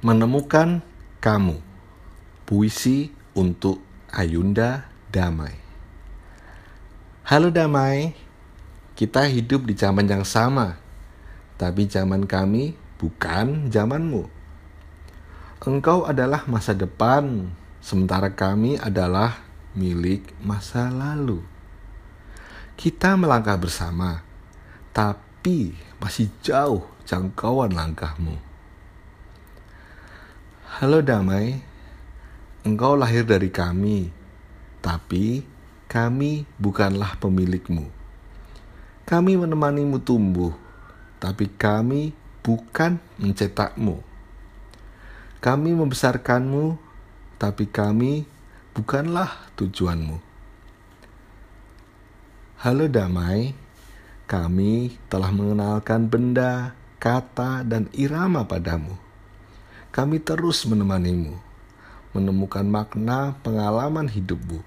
Menemukan kamu. Puisi untuk Ayunda Damai. Halo Damai. Kita hidup di zaman yang sama. Tapi zaman kami bukan zamanmu. Engkau adalah masa depan, sementara kami adalah milik masa lalu. Kita melangkah bersama, tapi masih jauh jangkauan langkahmu. Halo damai, engkau lahir dari kami, tapi kami bukanlah pemilikmu. Kami menemanimu tumbuh, tapi kami bukan mencetakmu. Kami membesarkanmu, tapi kami bukanlah tujuanmu. Halo damai, kami telah mengenalkan benda, kata, dan irama padamu kami terus menemanimu, menemukan makna pengalaman hidupmu.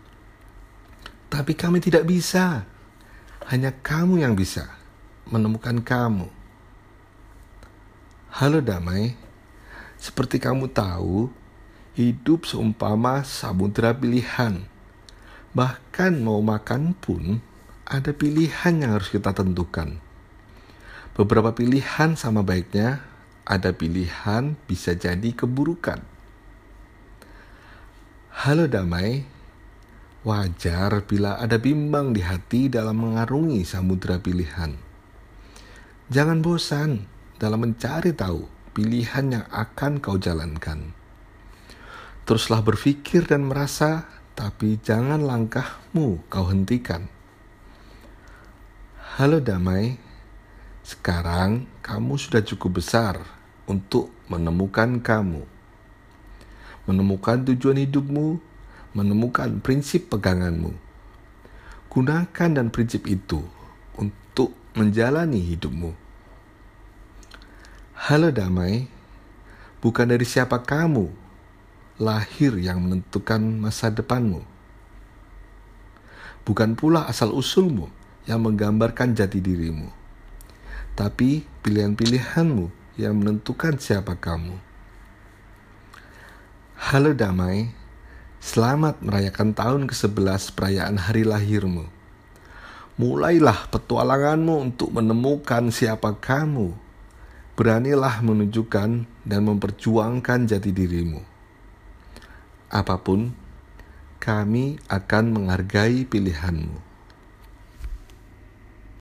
Tapi kami tidak bisa, hanya kamu yang bisa menemukan kamu. Halo damai, seperti kamu tahu, hidup seumpama samudera pilihan. Bahkan mau makan pun ada pilihan yang harus kita tentukan. Beberapa pilihan sama baiknya ada pilihan bisa jadi keburukan. Halo damai, wajar bila ada bimbang di hati dalam mengarungi samudera pilihan. Jangan bosan dalam mencari tahu pilihan yang akan kau jalankan. Teruslah berpikir dan merasa, tapi jangan langkahmu kau hentikan. Halo damai, sekarang kamu sudah cukup besar untuk menemukan kamu, menemukan tujuan hidupmu, menemukan prinsip peganganmu. Gunakan dan prinsip itu untuk menjalani hidupmu. Halo damai, bukan dari siapa kamu lahir yang menentukan masa depanmu. Bukan pula asal usulmu yang menggambarkan jati dirimu tapi pilihan-pilihanmu yang menentukan siapa kamu. Halo damai, selamat merayakan tahun ke-11 perayaan hari lahirmu. Mulailah petualanganmu untuk menemukan siapa kamu. Beranilah menunjukkan dan memperjuangkan jati dirimu. Apa pun, kami akan menghargai pilihanmu.